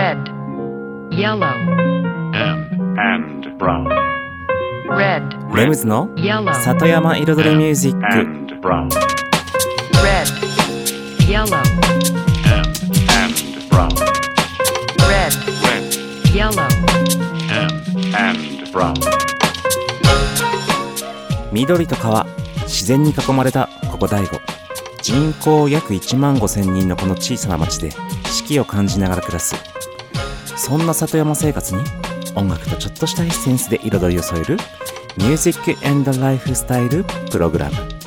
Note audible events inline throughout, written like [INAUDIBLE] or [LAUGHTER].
red, yellow, and, and brown, red, レムズの yellow, 里山彩りミュージック and brown, red, yellow, and, and brown, red, red, yellow, and, and brown. 緑と川自然に囲まれたここ大悟人口約1万5千人のこの小さな町で四季を感じながら暮らすそんな里山生活に音楽とちょっとしたエッセンスで彩りを添えるミュージックエンドライフスタイルプログラム。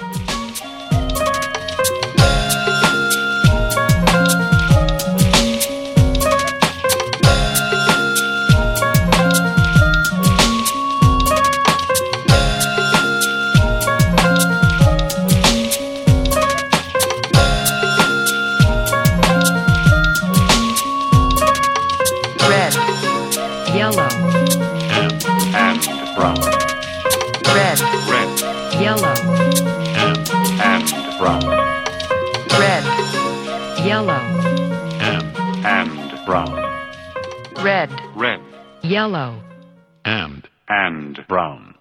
Yellow. and, and brown.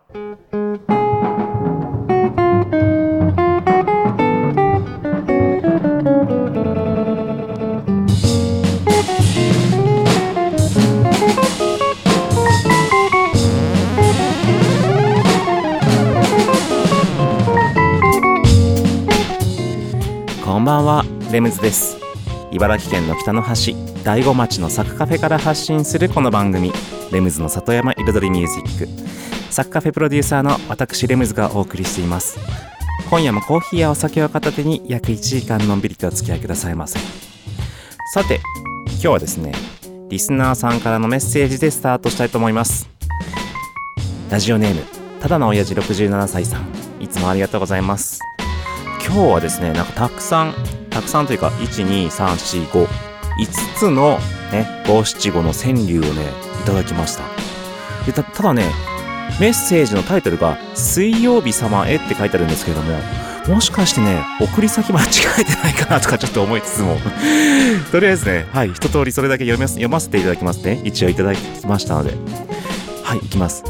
こんばんはレムズです茨城県の北の端大子町のサクカフェから発信するこの番組レムズの里山彩りミュージック。サクカフェプロデューサーの私レムズがお送りしています。今夜もコーヒーやお酒を片手に約1時間のんびりとお付き合いくださいませ。さて今日はですねリスナーさんからのメッセージでスタートしたいと思います。ラジオネームただの親父67歳さん。いつもありがとうございます。今日はですねなんかたくさんたくさんというか12345 5つのね五七五の川柳をねただきました。でたただねメッセージのタイトルが「水曜日様へ」って書いてあるんですけれどももしかしてね送り先間違えてないかなとかちょっと思いつつも。[LAUGHS] とりあえずねはい一通りそれだけ読みます読ませていただきますね。一応いただきましたので。はいいきます。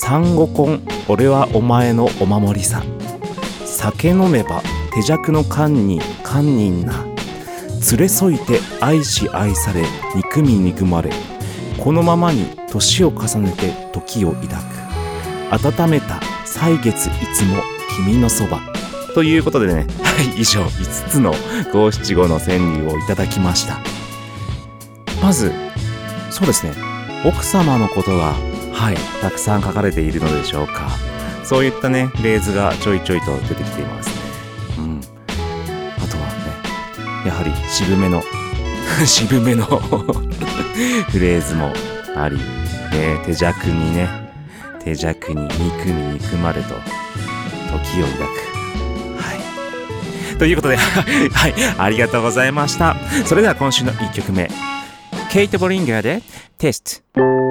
産後婚俺はお前のお守りさ酒飲めば手酌の堪に堪忍な。連れ添いて愛し愛され憎み憎まれ。このままに年を重ねて時を抱く。温めた歳月いつも君のそば。ということでねはい [LAUGHS] 以上5つの五七五の川柳をいただきました。まずそうですね。奥様のことがはいたくさん書かれているのでしょうか。そういったね、フレーズがちょいちょいと出てきていますね。うん。あとはね、やはり渋めの、[LAUGHS] 渋めの [LAUGHS] フレーズもあり、ね、手弱にね、手弱に憎み憎まれと、時を抱く。はい。ということで、[LAUGHS] はい、ありがとうございました。それでは今週の1曲目、ケイト・ボリンガーで、テスト。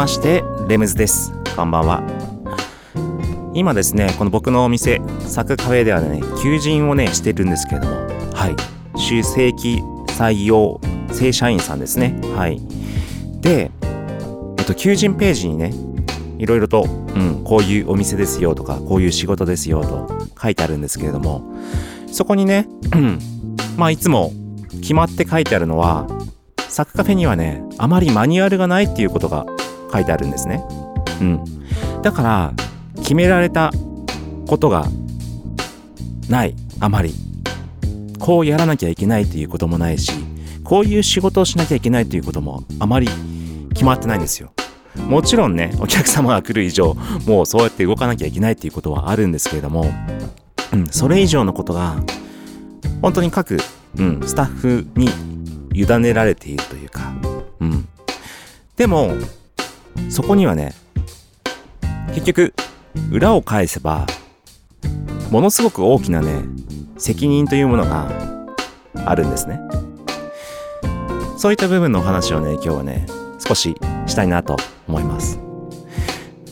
ましてレムズです。こんばんは。今ですねこの僕のお店サクカフェではね求人をねしてるんですけれどもはい。週正規採用正社員さんですね。はい。でえっと求人ページにねいろいろと、うん、こういうお店ですよとかこういう仕事ですよと書いてあるんですけれどもそこにねまあいつも決まって書いてあるのはサクカフェにはね、あまりマニュアルがないっていうことが書いてあるんですね。うん。だから、決められたことがない、あまり。こうやらなきゃいけないっていうこともないし、こういう仕事をしなきゃいけないっていうこともあまり決まってないんですよ。もちろんね、お客様が来る以上、もうそうやって動かなきゃいけないっていうことはあるんですけれども、うん、それ以上のことが、本当に各、うん、スタッフに委ねられているというか、うん。でも、そこにはね、結局、裏を返せば、ものすごく大きなね、責任というものがあるんですね。そういった部分のお話をね、今日はね、少ししたいなと思います。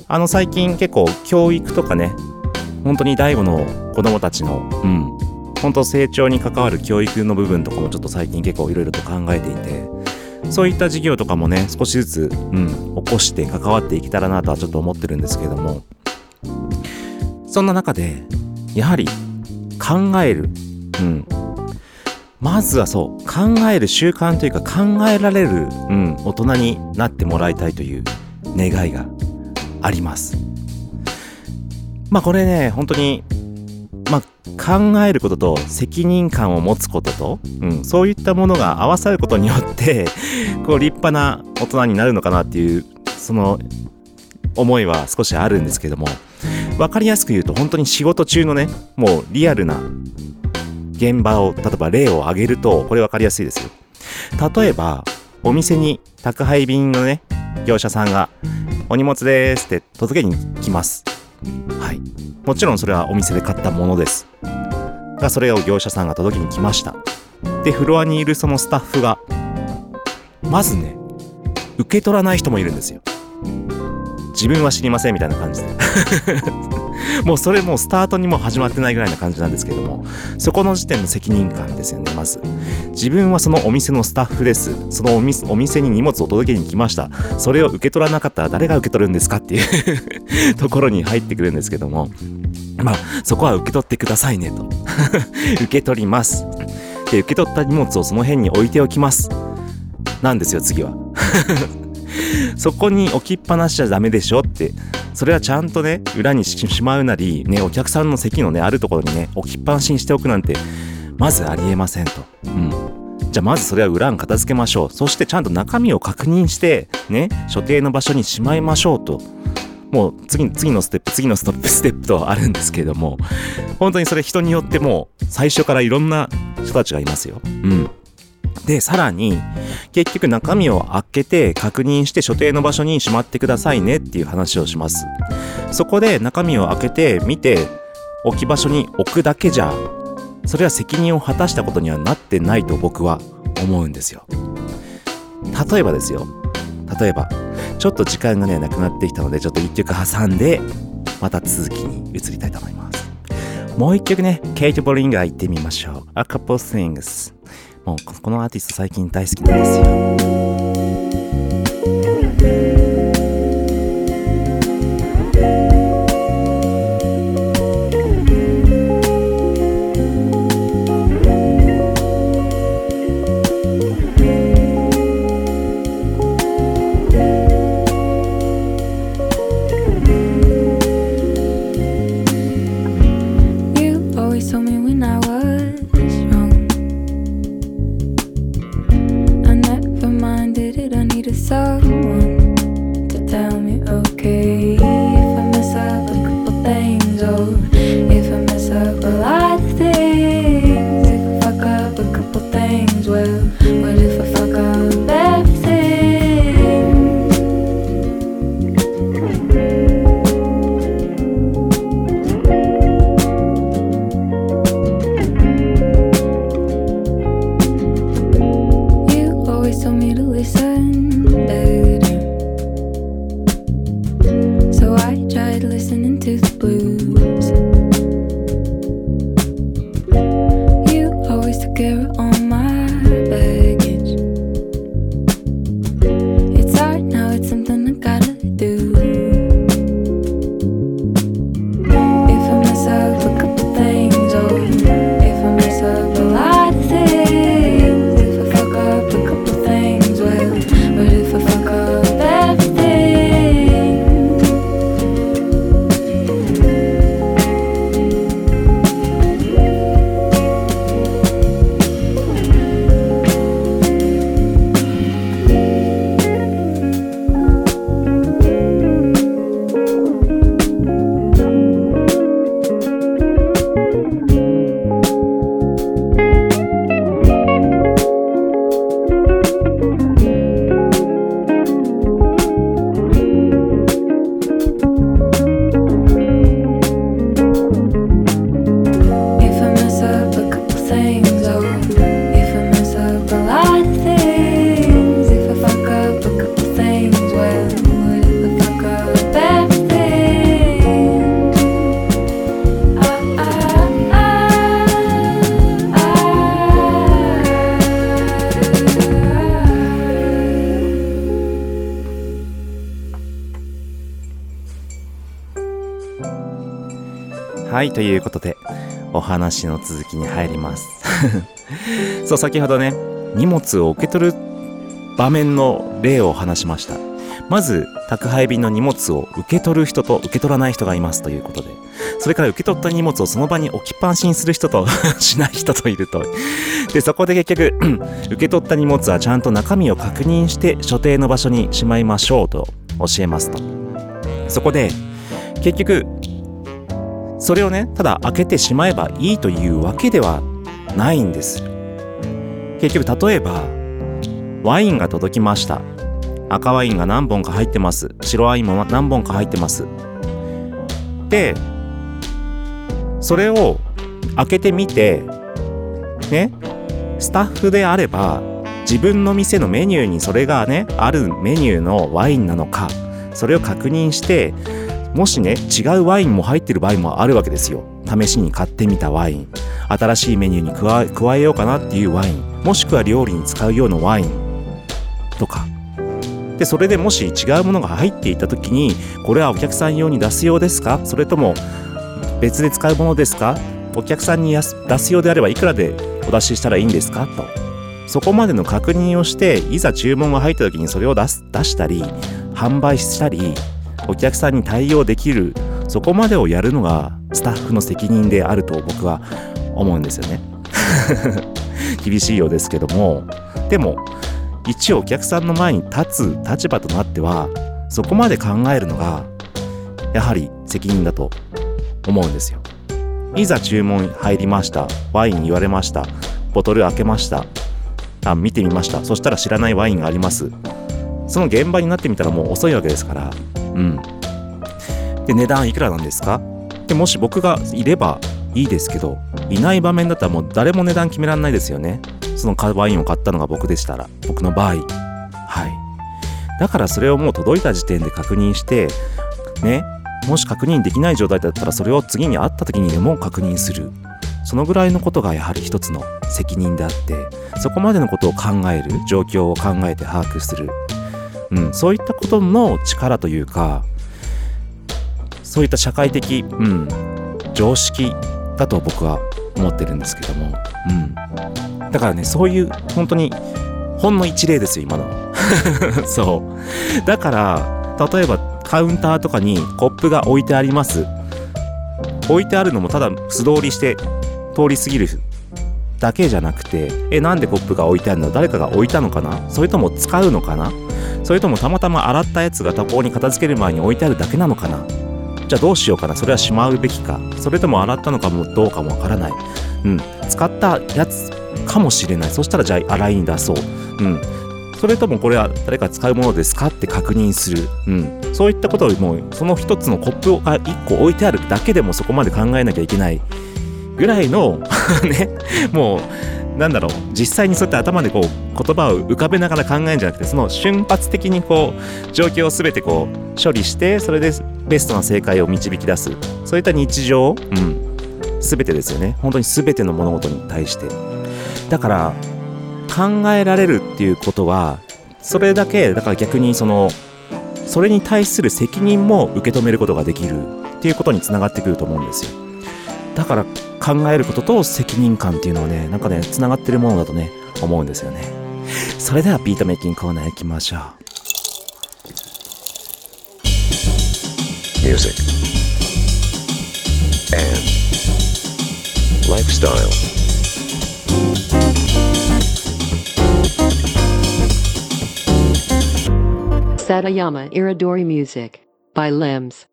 あの、最近結構教育とかね、本当に第五の子供たちの、うん、本当成長に関わる教育の部分とかもちょっと最近結構いろいろと考えていてそういった事業とかもね少しずつ、うん、起こして関わっていけたらなとはちょっと思ってるんですけども。そんな中でやはり考える、うん、まずはそう考える習慣というか考えられる、うん、大人になってもらいたいという願いがあります。まあこれね本当にまあ、考えることと責任感を持つことと、うん、そういったものが合わさることによって [LAUGHS] こう立派な大人になるのかなっていうその思いは少しあるんですけども分かりやすく言うと本当に仕事中のねもうリアルな現場を例えば例を挙げるとこれ分かりやすいですよ。例えばお店に宅配便のね業者さんが「お荷物です」って届けに来ます。はい。もちろんそれはお店で買ったものです。が、それを業者さんが届けに来ました。で、フロアにいるそのスタッフが、まずね、受け取らない人もいるんですよ。自分は知りませんみたいな感じで。[LAUGHS] もうそれもうスタートにも始まってないぐらいな感じなんですけども、そこの時点の責任感ですよね、まず。自分はそのお店のスタッフです。そのお店お店に荷物を届けに来ました。それを受け取らなかったら誰が受け取るんですかっていう [LAUGHS] ところに入ってくるんですけども、まあ、そこは受け取ってくださいねと。[LAUGHS] 受け取ります。で、受け取った荷物をその辺に置いておきます。なんですよ、次は。[LAUGHS] そこに置きっぱなしじゃダメでしょって、それはちゃんとね、裏にしまうなり、ね、お客さんの席のね、あるところにね、置きっぱなしにしておくなんて、まずありえませんと。うん。じゃあまずそれは裏に片付けましょう。そしてちゃんと中身を確認して、ね、所定の場所にしまいましょうと。もう次、次のステップ、次のストップ、ステップとあるんですけれども、本当にそれ人によってもう最初からいろんな人たちがいますよ。うん。で、さらに、結局中身を開けて確認して所定の場所にしまってくださいねっていう話をします。そこで中身を開けて見て置き場所に置くだけじゃ、それは責任を果たしたことにはなってないと僕は思うんですよ。例えばですよ。例えば、ちょっと時間がねなくなってきたのでちょっと1曲挟んでまた続きに移りたいと思いますもう1曲ねケイト・ボリンガー行ってみましょう A Couple Things もうこのアーティスト最近大好きなんですよ。話の続きに入ります。[LAUGHS] そう、先ほどね、荷物を受け取る場面の例を話しました。まず、宅配便の荷物を受け取る人と受け取らない人がいますということで、それから受け取った荷物をその場に置きっぱなしにする人と [LAUGHS] しない人といると。で、そこで結局、[CLEARS THROAT] 受け取った荷物はちゃんと中身を確認して所定の場所にしまいましょうと教えますと。そこで、結局、それをね、ただ開けてしまえばいいというわけではないんです。結局、例えば、ワインが届きました。赤ワインが何本か入ってます。白ワインも何本か入ってます。で、それを開けてみて、ね、スタッフであれば、自分の店のメニューにそれがね、あるメニューのワインなのか、それを確認して、もしね、違うワインも入ってる場合もあるわけですよ。試しに買ってみたワイン。新しいメニューに加えようかなっていうワイン。もしくは料理に使うようなワイン。とか。で、それでもし違うものが入っていた時に、これはお客さん用に出す用ですか？それとも別で使うものですか？お客さんにやす出す用であればいくらでお出ししたらいいんですか？と。そこまでの確認をして、いざ注文が入った時にそれを出す出したり、販売したり、お客さんに対応できる、そこまでをやるのがスタッフの責任であると僕は思うんですよね。[LAUGHS] 厳しいようですけども、でも、一応お客さんの前に立つ立場となっては、そこまで考えるのが、やはり責任だと思うんですよ。いざ注文入りました。ワイン言われました。ボトル開けました。あ、見てみました。そしたら知らないワインがあります。その現場になってみたらもう遅いわけですから。うん。で、値段いくらなんですか？で、もし僕がいればいいですけど、いない場面だったらもう誰も値段決められないですよね。そのワインを買ったのが僕でしたら、僕の場合。はい。だからそれをもう届いた時点で確認してねもし確認できない状態だったらそれを次に会った時にでも確認するそのぐらいのことがやはり一つの責任であってそこまでのことを考える状況を考えて把握する、うん、そういったことの力というかそういった社会的、うん、常識だと僕は思ってるんですけども、うん、だからねそういう本当にほんの一例ですよ今の。[LAUGHS] そう。だから例えばカウンターとかにコップが置いてあります。置いてあるのもただ素通りして通り過ぎるだけじゃなくてえなんでコップが置いてあるの？誰かが置いたのかな？それとも使うのかな？それともたまたま洗ったやつが他方に片付ける前に置いてあるだけなのかな？じゃあどうしようかな？それはしまうべきか？それとも洗ったのかもどうかもわからない。うん。使ったやつかもしれない。そしたらじゃあ洗いに出そう。うん。それともこれは誰か使うものですか？って確認する、うん、そういったことをもうその一つのコップが一個置いてあるだけでもそこまで考えなきゃいけない。ぐらいの [LAUGHS] ねもうなんだろう実際にそうやって頭でこう言葉を浮かべながら考えるんじゃなくてその瞬発的にこう状況を全てこう処理してそれでベストな正解を導き出す。そういった日常、うん、全てですよね。本当に全ての物事に対して。だから考えられるっていうことはそれだけだから逆にそのそれに対する責任も受け止めることができるっていうことにつながってくると思うんですよ。だから考えることと責任感っていうのはねなんかねつながってるものだとね思うんですよねそれではビートメイキングコーナー行きましょう music, and lifestyle. Satayama Iridori Music by Limbs.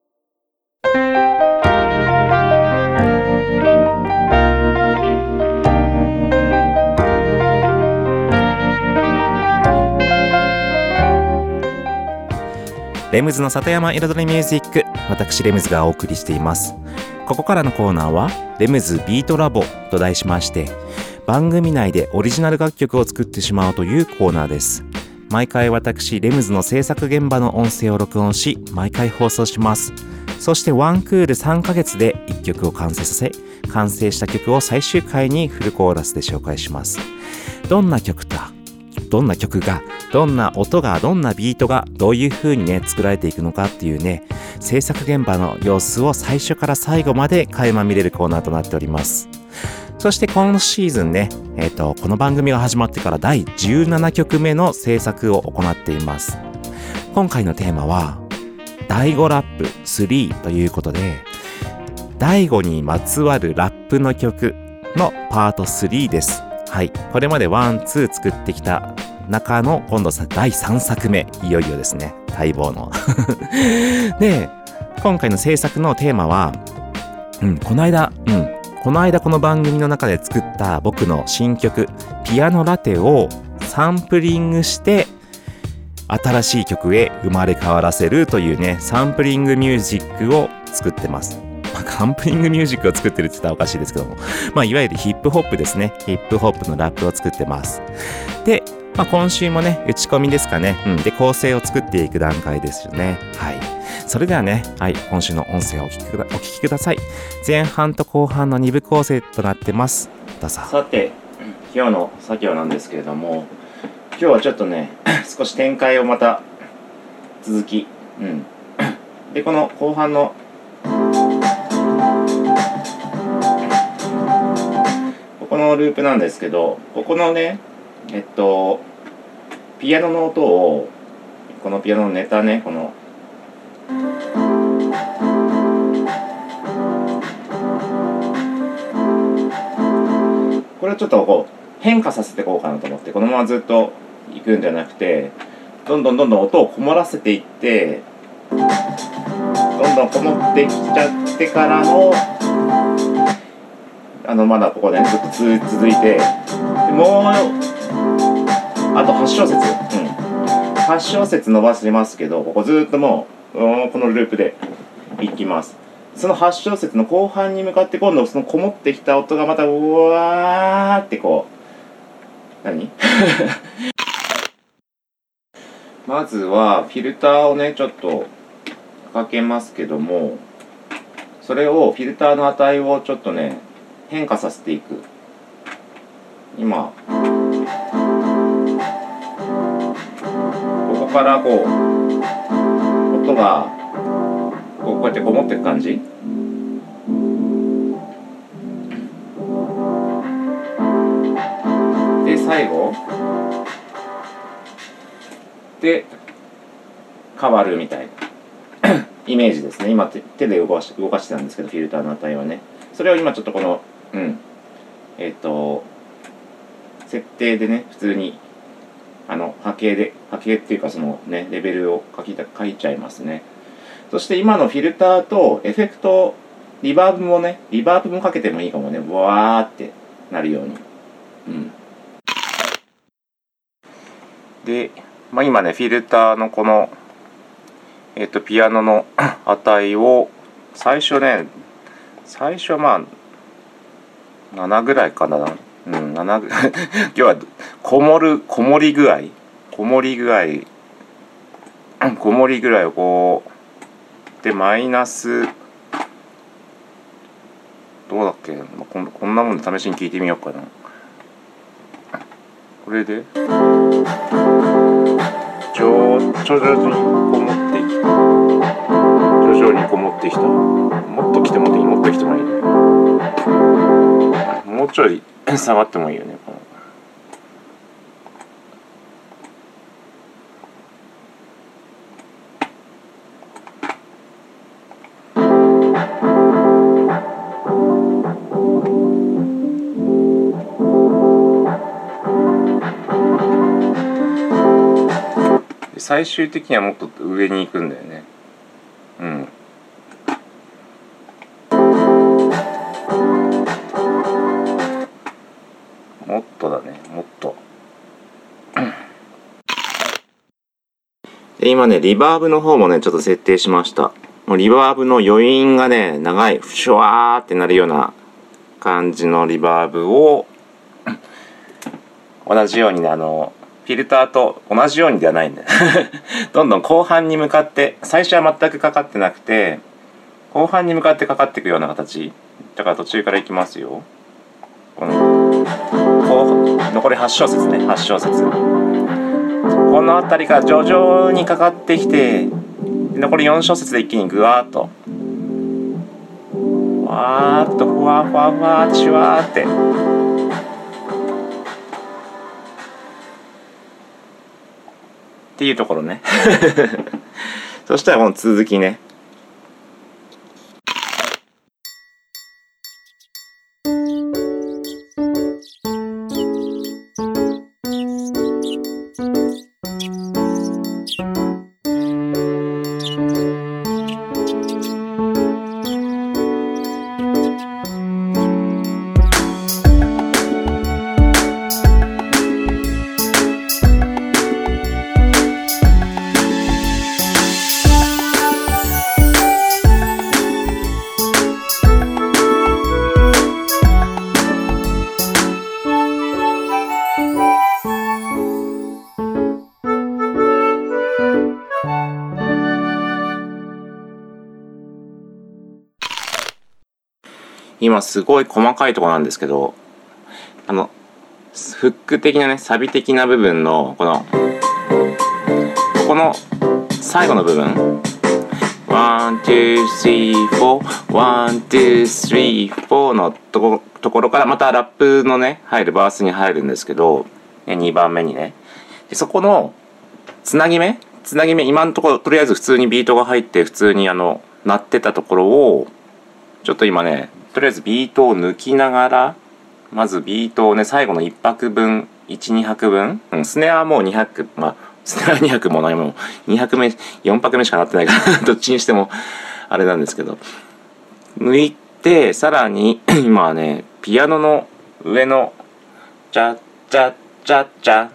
レムズの里山彩りミュージック私レムズがお送りしています。ここからのコーナーはレムズビートラボと題しまして番組内でオリジナル楽曲を作ってしまうというコーナーです。毎回私レムズの制作現場の音声を録音し毎回放送します。そしてワンクール3ヶ月で1曲を完成させ完成した曲を最終回にフルコーラスで紹介します。どんな曲かどんな曲がどんな音がどんなビートがどういう風にね作られていくのかっていうね制作現場の様子を最初から最後まで垣間見れるコーナーとなっておりますそして今シーズンね、えっ、と、この番組が始まってから第17曲目の制作を行っています。今回のテーマは、第5ラップ3ということで、第5にまつわるラップの曲のパート3です。はい。これまで1、2作ってきた中の今度さ第3作目、いよいよですね。待望の。[LAUGHS] で、今回の制作のテーマは、うん、この間、うん、この間この番組の中で作った僕の新曲「ピアノラテ」をサンプリングして新しい曲へ生まれ変わらせるというねサンプリングミュージックを作ってます。まあ、サンプリングミュージックを作ってるって言ったらおかしいですけども、まあ、いわゆるヒップホップですね。ヒップホップのラップを作ってます。で、まあ、今週もね、打ち込みですかね。うん。で、構成を作っていく段階ですよね。はい。それではね、はい、今週の音声をお聞きくだお聞きください。前半と後半の2部構成となってます。どうぞ。さて、今日の作業なんですけれども、今日はちょっとね、少し展開をまた続き、うん。で、この後半のここのループなんですけど、ここのね、えっと、ピアノの音を、このピアノのネタね、このこれをちょっとこう変化させていこうかなと思ってこのままずっと行くんじゃなくてどんどんどんどん音をこもらせていってどんどんこもってきちゃってからのあのまだここねずっとつ続いてでもうあと8小節うん。8小節伸ばしますけどここずっともううんこのループでいきます。その8小節の後半に向かって今度そのこもってきた音がまたうわーってこう何？[LAUGHS] まずはフィルターをねちょっとかけますけどもそれをフィルターの値をちょっとね変化させていく。今。ここからこう音がこうこうやってこもっていく感じ。で最後。で変わるみたいな。[COUGHS] イメージですね。今手で動かし動かしてたんですけどフィルターの値はね。それを今ちょっとこのうん。えっ、と設定でね普通にあの波形で波形っていうかそのねレベルを書き書いちゃいますね。そして今のフィルターとエフェクトリバーブもねリバーブもかけてもいいかもね。わーってなるように。うん。で、まあ、今ねフィルターのこのえっ、とピアノの [COUGHS] 値を最初ね最初はまあ7ぐらいかなうん7ぐ今日はこもるこもり具合こもり具合こもりぐらいをこうでマイナスどうだっけ、こんこんなもんで試しに聞いてみようかなこれでちょ徐々にこもってき徐々にこもってきた。もっと来てもいいもっと来てもいいね。もうちょい下がってもいいよね最終的にはもっと上に行くんだよね。で今ねリバーブの方もねちょっと設定しました。もうリバーブの余韻がね長い。シュワーってなるような感じのリバーブを同じようにねあのフィルターと同じようにではないんだ [LAUGHS] どんどん後半に向かって最初は全くかかってなくて後半に向かってかかっていくような形。だから途中からいきますよ。この残り8小節ね。8小節。この辺りが徐々にかかってきて残り4小節で一気にぐわーっとわーっとふわふわふわーってシュワーって。っていうところね。[LAUGHS] そしたらこの続きね。今すごい細かいとこなんですけどあのフック的なねサビ的な部分のこのここの最後の部分。 one、two、three、four、one、two、three、four のとこところからまたラップのね、入るバースに入るんですけど、2番目にね。でそこのつなぎ目？つなぎ目、今のところとりあえず普通にビートが入って普通にあの、鳴ってたところを、ちょっと今ね、とりあえずビートを抜きながら、まずビートをね、最後の1拍分、1、2拍分、うん、スネアはもう2拍、まあ、スネア2拍も何も、2拍目、4拍目しかなってないから、[LAUGHS] どっちにしても、あれなんですけど、抜いて、さらに、[CLEARS THROAT] 今はね、ピアノの上の、チャッチャッチャッチャ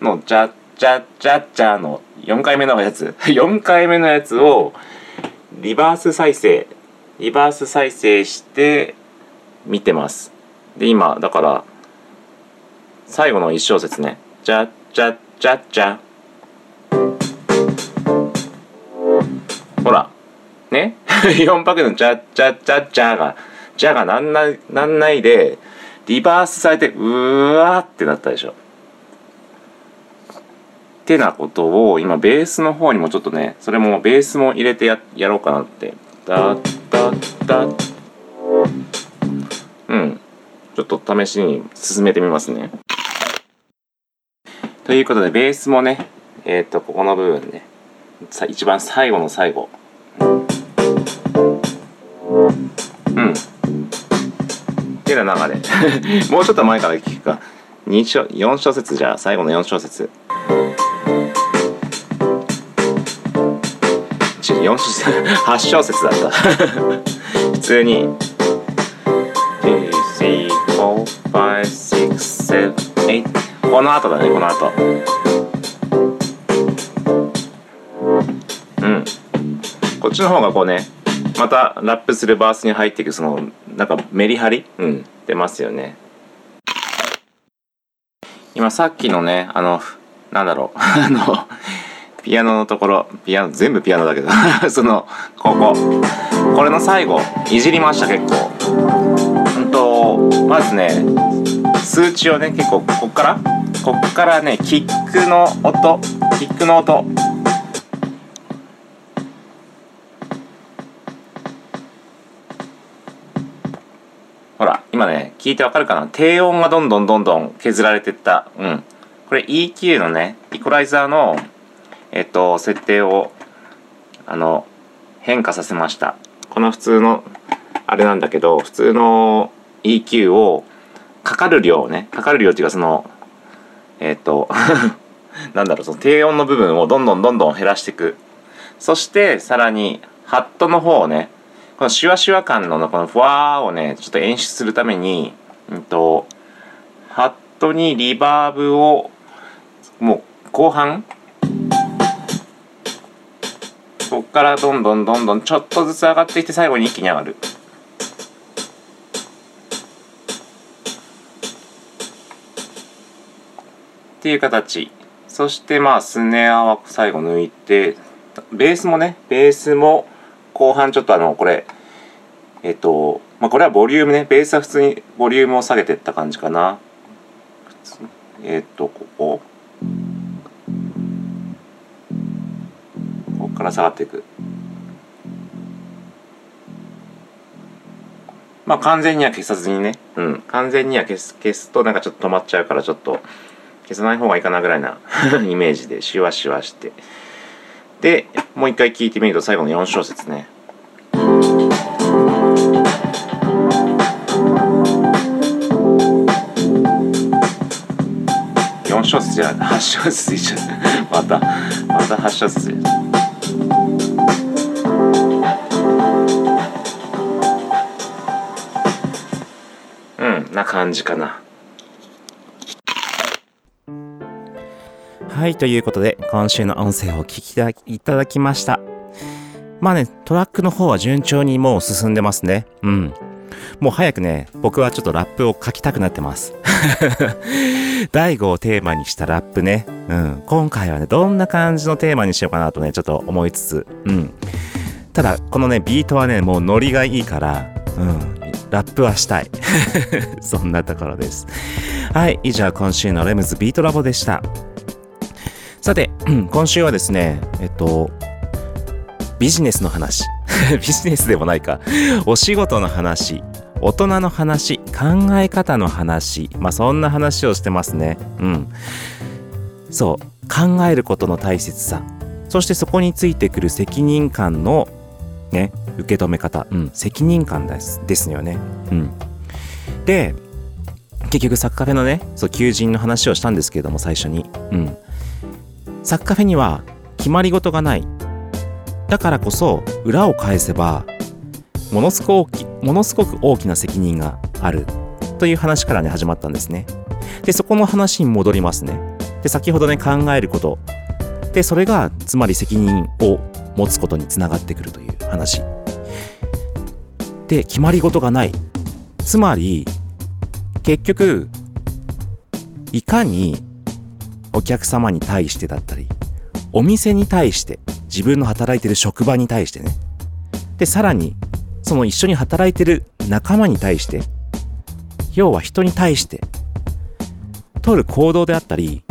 の、チャッチャッチャッチャの4回目のやつ、[LAUGHS] 4回目のやつを、リバース再生、リバース再生して見てます。で、今、だから、最後の1小節ね。じゃじゃじゃじゃ。ほら、ね [LAUGHS] ?4 拍のじゃじゃじゃじゃが、じゃがなんない、なんないで、リバースされて、うーわーってなったでしょ。ってなことを、今、ベースの方にもちょっとね、それもベースも入れてややろうかなって。だってうん。ちょっと試しに進めてみますね。ということでベースもねえっ、とここの部分ねさ一番最後の最後。うん。っていうような流れ。[LAUGHS] もうちょっと前から聞くか。2小4小節じゃあ最後の4小節。4小節8小節だった。[LAUGHS] 普通に。この後だねこの後うんこっちの方がこうねまたラップするバースに入っていくそのなんかメリハリうん出ますよね今さっきのねあのなんだろうあのピアノのところピアノ全部ピアノだけど [LAUGHS] そのここ。これの最後いじりました結構。うんとまずね数値をね結構こっから？こっからねキックの音。キックの音。ほら今ね聞いてわかるかな？低音がどんどんどんどん削られてった。うん。これ EQ のねイコライザーのえっと設定をあの変化させました。この普通のあれなんだけど普通の EQ をかかる量をね。かかる量っていうかそのえっと [LAUGHS] なんだろうその低音の部分をどんどんどんどん減らしていく。そしてさらにハットの方をねこのシュワシュワ感のこのふわーをねちょっと演出するために、うんと、ハットにリバーブをもう後半こっからどんどんどんどんちょっとずつ上がっていって最後に一気に上がる。っていう形。そしてまあスネアは最後抜いてベースもねベースも後半ちょっとあのこれえっとまあこれはボリュームねベースは普通にボリュームを下げてった感じかな。えっとここ。から下がっていく。まあ完全には消さずにね。うん。完全には消す消すとなんかちょっと止まっちゃうからちょっと消さない方がいいかなぐらいな [LAUGHS] イメージでシュワシュワして。でもう一回聞いてみると最後の4小節ね。4小節じゃない8小節いっちゃう [LAUGHS] またまた8小節な感じかなはい、ということで、今週の音声をお聞きいただきました。まあね、トラックの方は順調にもう進んでますね。うん。もう早くね、僕はちょっとラップを書きたくなってます。[LAUGHS] 第5をテーマにしたラップね。うん。今回はね、どんな感じのテーマにしようかなとね、ちょっと思いつつ。うん。ただ、このね、ビートはね、もうノリがいいから、うん。ラップはしたい。[LAUGHS] そんなところです。はい、以上今週のレムズビートラボでした。さて、今週はですね、えっと、ビジネスの話。[LAUGHS] ビジネスでもないか。お仕事の話。大人の話。考え方の話。まあ、そんな話をしてますね。うん。そう。考えることの大切さ。そしてそこについてくる責任感の、ね、受け止め方。うん。責任感です。ですよね。うん。で、結局、サッカフェのね、そう、求人の話をしたんですけれども、最初に。うん。サッカフェには決まり事がない。だからこそ裏を返せばものすごく大きものすごく大きな責任があるという話からね始まったんですね。でそこの話に戻りますね。で先ほどね考えることでそれがつまり責任を持つことにつながってくるという話。で決まり事がない。つまり結局いかにお客様に対してだったり、お店に対して、自分の働いてる職場に対してね、でさらにその一緒に働いてる仲間に対して要は人に対して取る行動であったり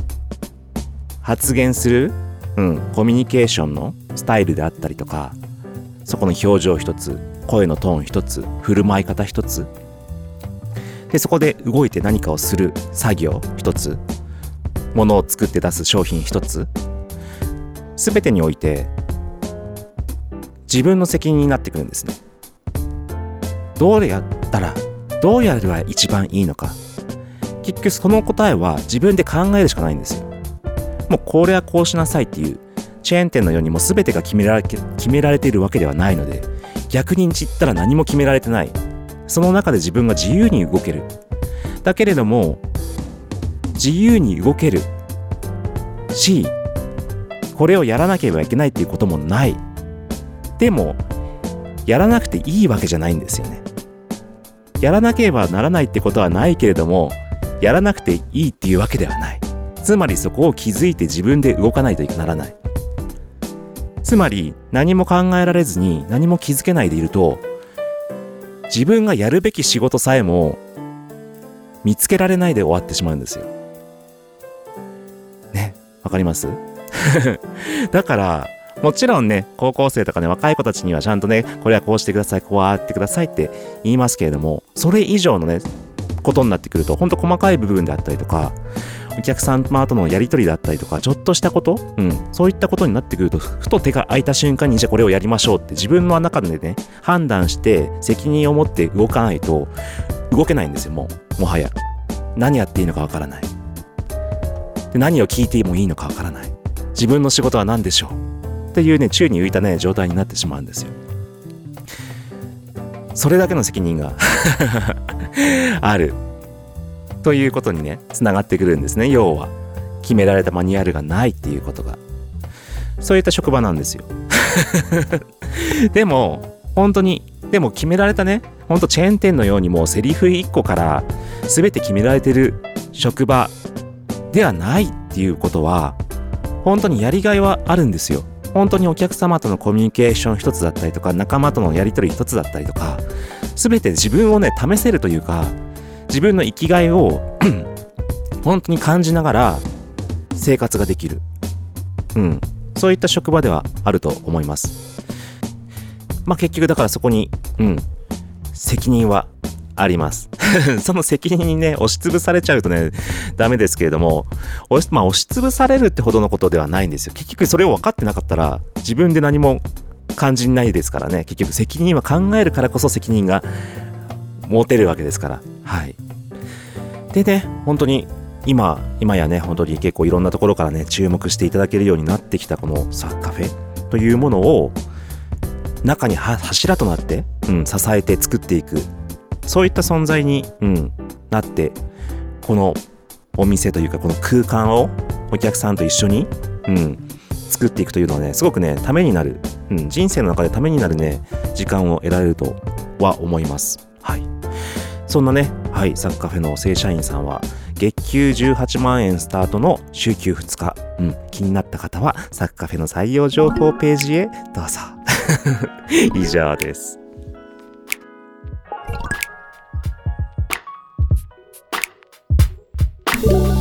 発言する、うん、コミュニケーションのスタイルであったりとかそこの表情一つ声のトーン一つ振る舞い方一つ。でそこで動いて何かをする作業一つ。ものを作って出す商品一つ。全てにおいて自分の責任になってくるんですね。どうやったらどうやれば一番いいのか。結局その答えは自分で考えるしかないんですよ。もうこれはこうしなさいっていうチェーン店のようにもう全てが決められ決められているわけではないので逆に言ったら何も決められてない。その中で自分が自由に動ける。だけれども自由に動ける。しこれをやらなければいけないっていうこともない。でもやらなくていいわけじゃないんですよね。やらなければならないってことはないけれどもやらなくていいっていうわけではない。つまりそこを気づいて自分で動かないとならない。つまり何も考えられずに何も気づけないでいると自分がやるべき仕事さえも見つけられないで終わってしまうんですよ。ねわかります？[LAUGHS] だからもちろんね高校生とかね若い子たちにはちゃんとねこれはこうしてくださいこうあってくださいって言いますけれどもそれ以上のねことになってくるとほんと細かい部分であったりとかお客様とのやり取りだったりとかちょっとしたこと、うん、そういったことになってくるとふと手が空いた瞬間にじゃあこれをやりましょうって自分の中でね判断して責任を持って動かないと動けないんですよもう。もはや。何やっていいのかわからない。で何を聞いてもいいのかわからない。自分の仕事は何でしょう？っていうね宙に浮いたね状態になってしまうんですよ。それだけの責任が [LAUGHS] ある。ということにねつながってくるんですね。要は決められたマニュアルがないっていうことが。そういった職場なんですよ。[LAUGHS] でも本当にでも決められたねほんとチェーン店のようにもうセリフ1個から全て決められてる職場ではないっていうことは本当にやりがいはあるんですよ。本当にお客様とのコミュニケーション一つだったりとか仲間とのやり取り一つだったりとか全て自分をね試せるというか自分の生きがいを [CLEARS THROAT] 本当に感じながら生活ができる。うん。そういった職場ではあると思います。まあ結局だからそこにうん。責任はあります。[LAUGHS] その責任にね押しつぶされちゃうとねダメですけれども押し,、まあ、押しつぶされるってほどのことではないんですよ。結局それを分かってなかったら自分で何も感じないですからね。結局責任は考えるからこそ責任が持てるわけですから。はい。でね本当に今今やね本当に結構いろんなところからね注目していただけるようになってきたこのサッカフェというものを中に柱となって、うん、支えて作っていく。そういった存在に、うん、なってこのお店というかこの空間をお客さんと一緒に、うん、作っていくというのはねすごくねためになる、うん、人生の中でためになるね時間を得られるとは思います。はい。そんなねはいサッカフェの正社員さんは月給18万円スタートの週休2日、うん、気になった方はサッカフェの採用情報ページへどうぞ。[LAUGHS] 以上です「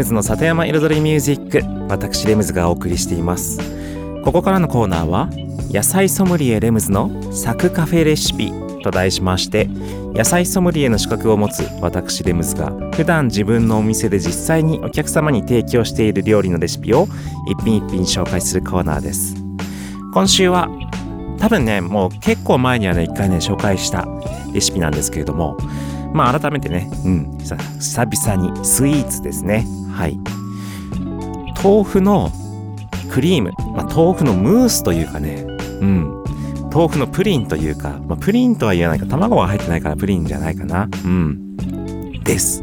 ムズの里山彩りミュージック。私レムズがお送りしています。ここからのコーナーは野菜ソムリエレムズのサクカフェレシピと題しまして野菜ソムリエの資格を持つ私レムズが普段自分のお店で実際にお客様に提供している料理のレシピを一品一品紹介するコーナーです。今週は多分ねもう結構前にはね一回ね紹介したレシピなんですけれどもまあ改めてね、うん、久々にスイーツですね。はい。豆腐のクリーム、まあ、豆腐のムースというかね。うん。豆腐のプリンというか、まあ、プリンとは言えないか卵は入ってないからプリンじゃないかな。うん。です。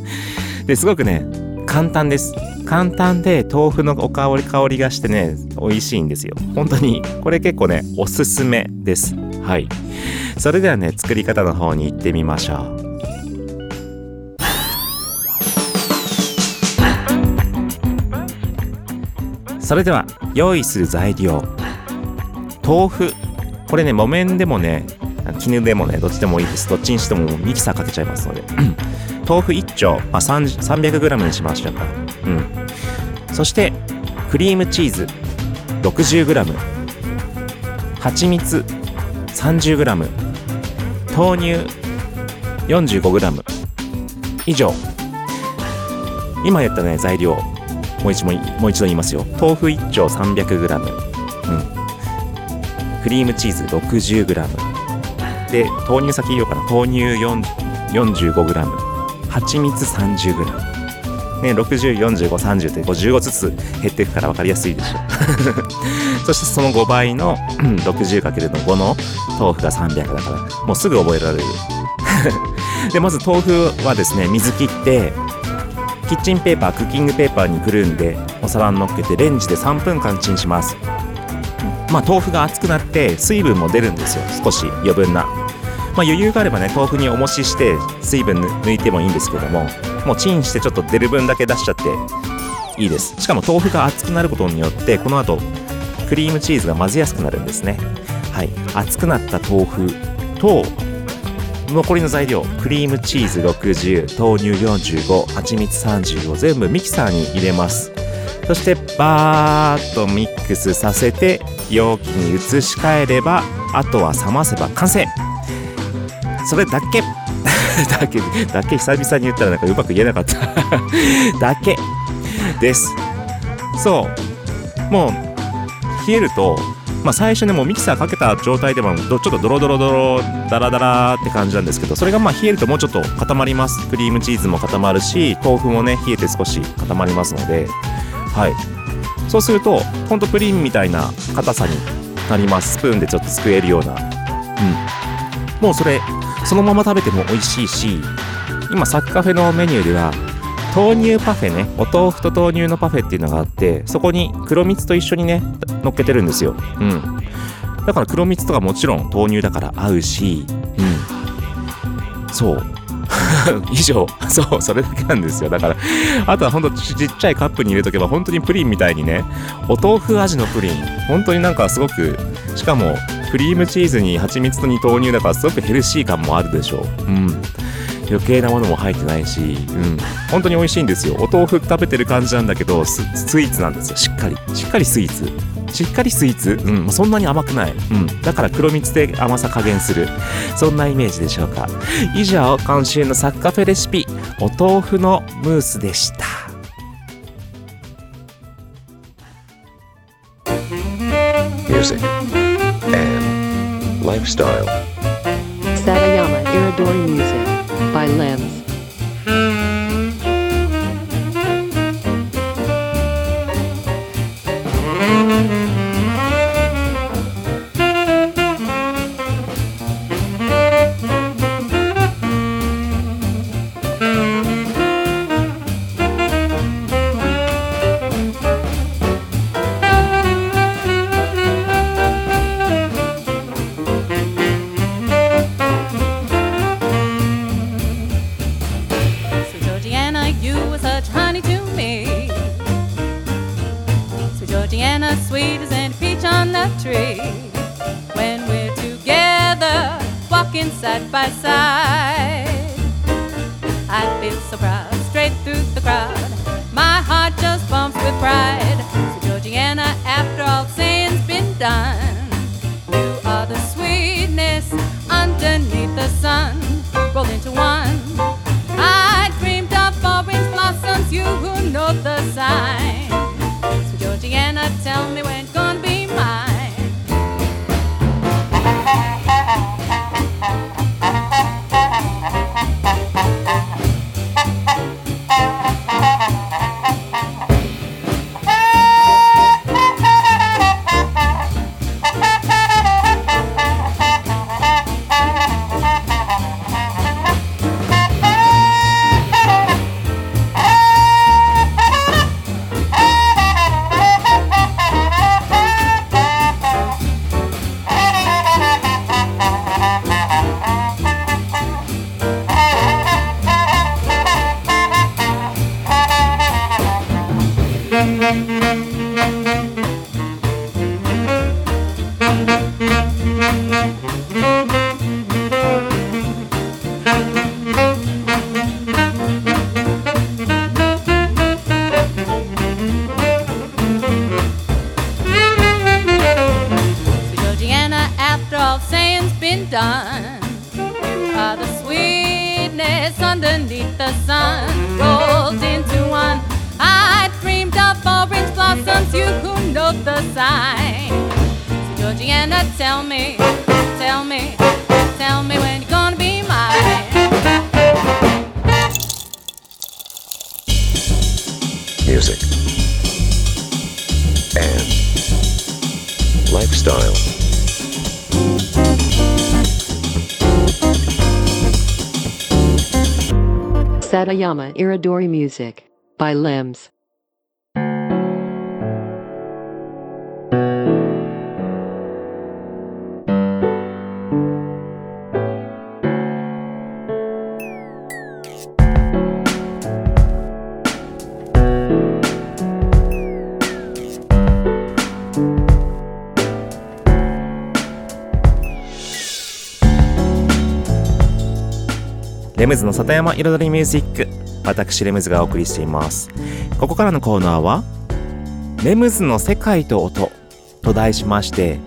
[LAUGHS] ですごくね簡単です。簡単で豆腐のお香り香りがしてね美味しいんですよ。本当にこれ結構ねおすすめです。はい。それではね作り方の方に行ってみましょう。それでは用意する材料。豆腐。これね木綿でもね絹でもねどっちでもいいです。どっちにしてもミキサーかけちゃいますので。豆腐1丁、まあ、300g にしましょうか。うん。そしてクリームチーズ。60g 蜂蜜。30g 豆乳 45g 以上。今言ったね材料。もう一もう一度言いますよ。豆腐1丁 300g、うん、クリームチーズ 60g で豆乳先言おうかな。豆乳 45g 蜂蜜 30g ね、60、45、30って15ずつ減っていくから分かりやすいでしょ。[LAUGHS] そしてその5倍の 60× の5の豆腐が300だから、もうすぐ覚えられる。[LAUGHS] で、まず豆腐はですね、水切って、キッチンペーパー、クッキングペーパーにくるんで、お皿に乗っけてレンジで3分間チンします。まあ豆腐が熱くなって水分も出るんですよ。少し余分な。まあ、余裕があればね豆腐に重しして水分抜いてもいいんですけどももうチンしてちょっと出る分だけ出しちゃっていいです。しかも豆腐が熱くなることによってこの後クリームチーズが混ぜやすくなるんですね。はい。熱くなった豆腐と残りの材料クリームチーズ60豆乳45蜂蜜30を全部ミキサーに入れます。そしてバーッとミックスさせて容器に移し替えればあとは冷ませば完成。それだけ。[LAUGHS] だけだけ久々に言ったらなんかうまく言えなかった。[LAUGHS] だけ。です。そう。もう冷えるとまあ最初ねもうミキサーかけた状態でもちょっとドロドロドロダラダラって感じなんですけどそれがまあ冷えるともうちょっと固まります。クリームチーズも固まるし豆腐もね冷えて少し固まりますので。はい。そうするとほんとプリンみたいな硬さになります。スプーンでちょっとすくえるような。うん。もうそれそのまま食べても美味しいし今サッカフェのメニューでは豆乳パフェねお豆腐と豆乳のパフェっていうのがあってそこに黒蜜と一緒にね乗っけてるんですよ。うん。だから黒蜜とかもちろん豆乳だから合うしうん。そう。[LAUGHS] 以上。そうそれだけなんですよ。だからあとはほんとちっちゃいカップに入れとけば本当にプリンみたいにね。お豆腐味のプリン。本当になんかすごくしかもクリームチーズに蜂蜜とに豆乳だからすごくヘルシー感もあるでしょう。うん。余計なものも入ってないし、うん、本当に美味しいんですよ。お豆腐食べてる感じなんだけどスイーツなんですよ。しっかり。しっかりスイーツ。しっかりスイーツ、うん、そんなに甘くない、うん、だから黒蜜で甘さ加減する。そんなイメージでしょうか。以上今週のサッカフェレシピ。お豆腐のムースでした。Music, and lifestyle. Satayama Iridori Music by Limbs. Iridori Music by Lems.レムズの里山彩りミュージック 私レムズがお送りしています。ここからのコーナーはレムズの世界と音と題しまして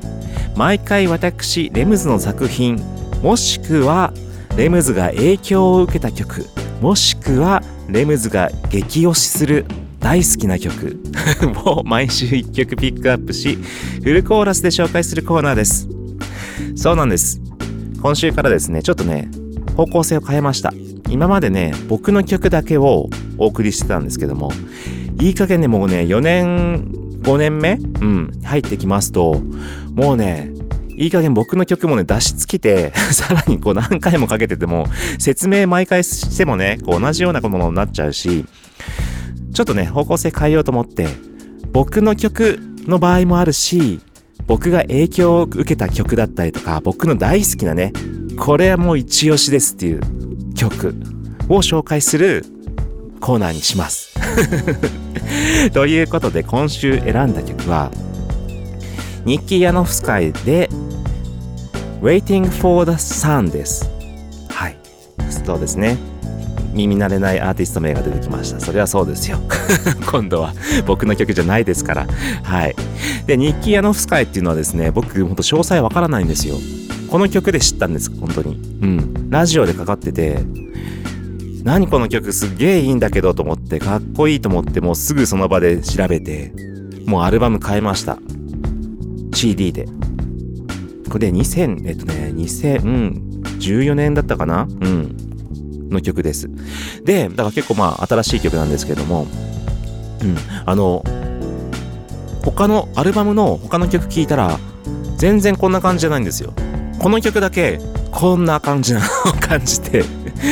毎回私レムズの作品もしくはレムズが影響を受けた曲もしくはレムズが激推しする大好きな曲 [LAUGHS] を毎週1曲ピックアップしフルコーラスで紹介するコーナーです。そうなんです。今週からですねちょっとね方向性を変えました。今までね僕の曲だけをお送りしてたんですけどもいい加減ねもうね4年5年目うん入ってきますともうねいい加減僕の曲もね出し尽きて [LAUGHS] さらにこう何回もかけてても説明毎回してもねこう同じようなものになっちゃうしちょっとね方向性変えようと思って僕の曲の場合もあるし僕が影響を受けた曲だったりとか僕の大好きなねこれはもう一押しですっていう曲を紹介するコーナーにします。[LAUGHS] ということで今週選んだ曲はニッキー・ヤノフスカイで Waiting for the Sun です。はい。そうですね。耳慣れないアーティスト名が出てきました。それはそうですよ。[LAUGHS] 今度は僕の曲じゃないですから。はい。で、ニッキー・ヤノフスカイっていうのはですね、僕、ほんと詳細わからないんですよ。この曲で知ったんです、本当に。うん。ラジオでかかってて、何この曲すっげえいいんだけどと思って、かっこいいと思って、もうすぐその場で調べて、もうアルバム買いました。CD で。これで2000、えっとね、2014年だったかな？うん。の曲です。で、だから結構まあ新しい曲なんですけども、うん。あの、他のアルバムの他の曲聴いたら、全然こんな感じじゃないんですよ。この曲だけ、こんな感じなのを感じて、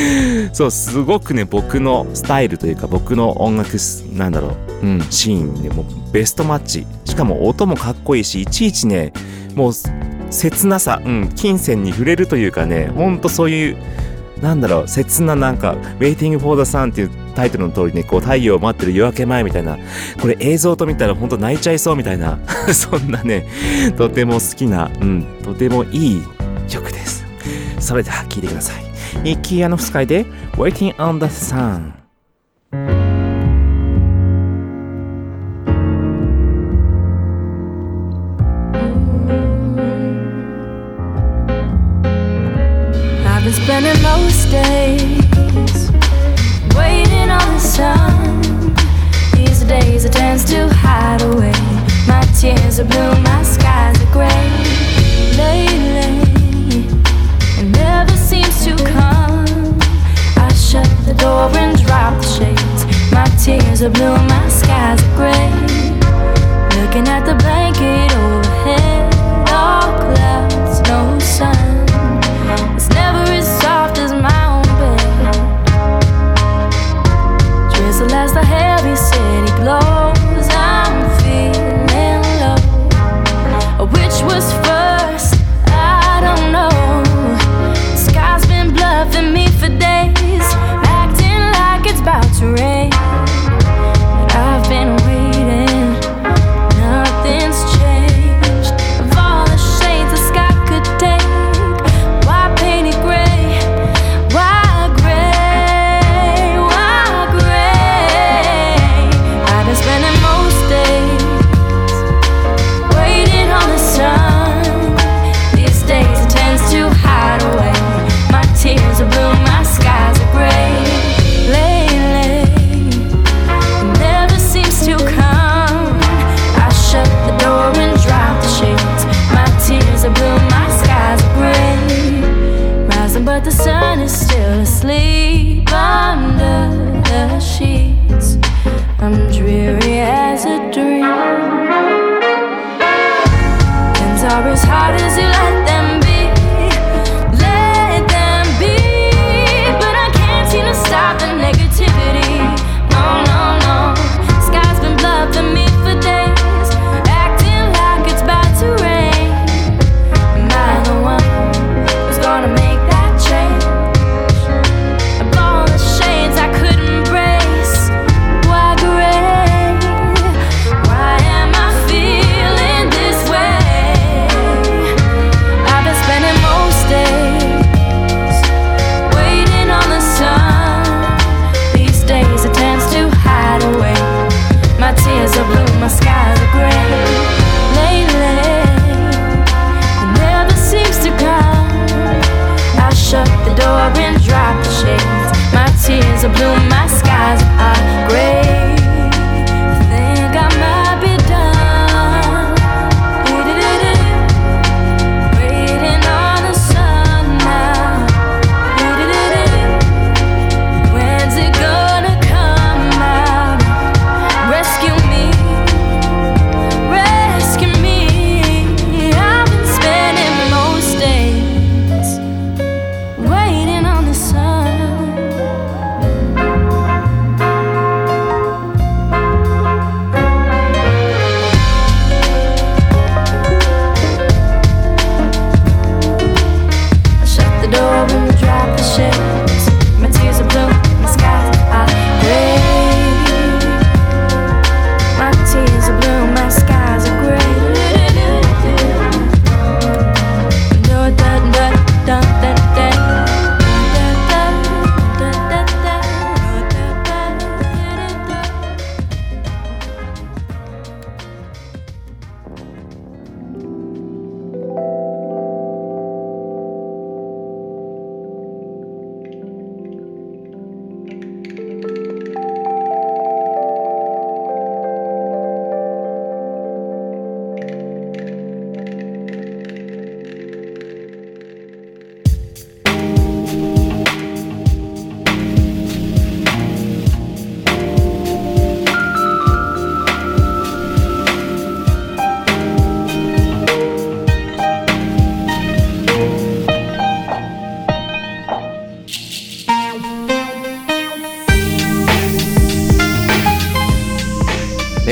[LAUGHS] そう、すごくね、僕のスタイルというか、僕の音楽、なんだろう、うん、シーンにもベストマッチ。しかも音もかっこいいし、いちいちね、もう、切なさ、うん、金銭に触れるというかね、ほんとそういう、なんだろう、切ななんか、Waiting for the Sun っていうタイトルの通りね、こう太陽を待ってる夜明け前みたいな、これ映像と見たらほんと泣いちゃいそうみたいな、[LAUGHS] そんなね、とても好きな、うん、とてもいい曲です。それでは聴いてください。イッキー・アノフスカイで Waiting on the Sun。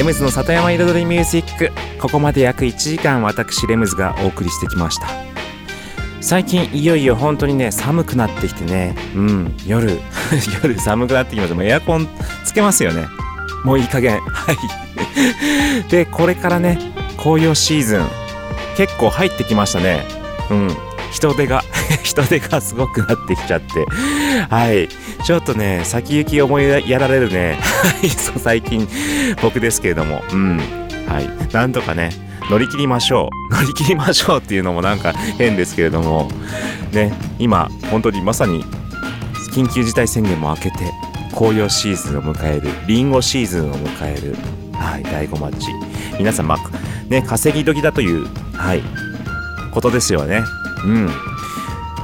ムズの里山彩りミュージック。ここまで約1時間私レムズがお送りしてきました。最近いよいよ本当にね寒くなってきてね。うん夜。[LAUGHS] 夜寒くなってきました。もうエアコンつけますよね。もういい加減。はい。[LAUGHS] でこれからね紅葉シーズン結構入ってきましたね。うん。人手が [LAUGHS] 人手がすごくなってきちゃって。はい。ちょっとね、先行き思いやられるね。[LAUGHS] そう、最近、僕ですけれども。うん。はい。なんとかね、乗り切りましょう。乗り切りましょうっていうのもなんか変ですけれども。ね、今、本当にまさに、緊急事態宣言も明けて、紅葉シーズンを迎える、りんごシーズンを迎える、はい、第5マッチ。皆さん、まあ、ね、稼ぎ時だという、はい、ことですよね。うん。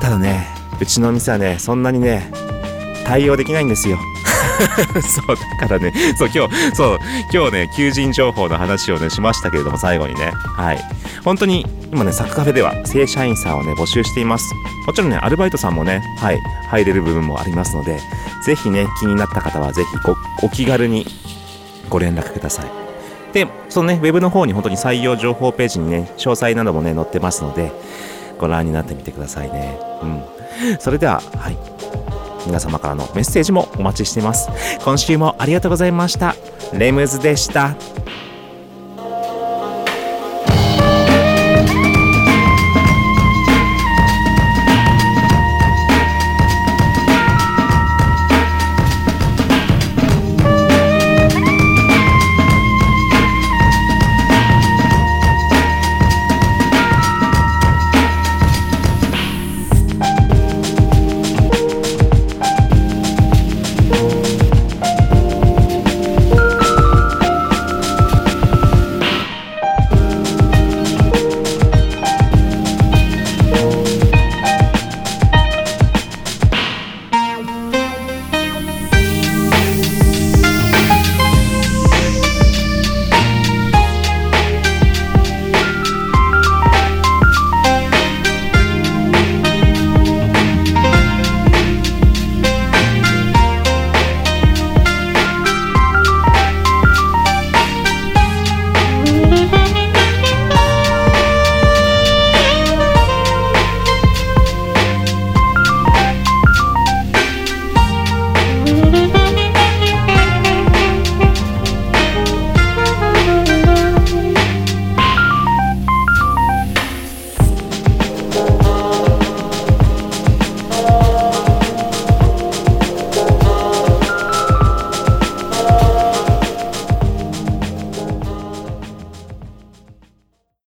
ただね、うちの店はね、そんなにね、対応できないんですよ。[LAUGHS] そうだからねそう今日そう今日ね求人情報の話をねしましたけれども最後にね。はい。本当に今ねサッカフェでは正社員さんをね募集しています。もちろんねアルバイトさんもねはい入れる部分もありますのでぜひね気になった方はぜひお気軽にご連絡ください。でそのねウェブの方に本当に採用情報ページにね詳細などもね載ってますのでご覧になってみてくださいね。うん。それでははい。皆様からのメッセージもお待ちしています。今週もありがとうございました。レムズでした。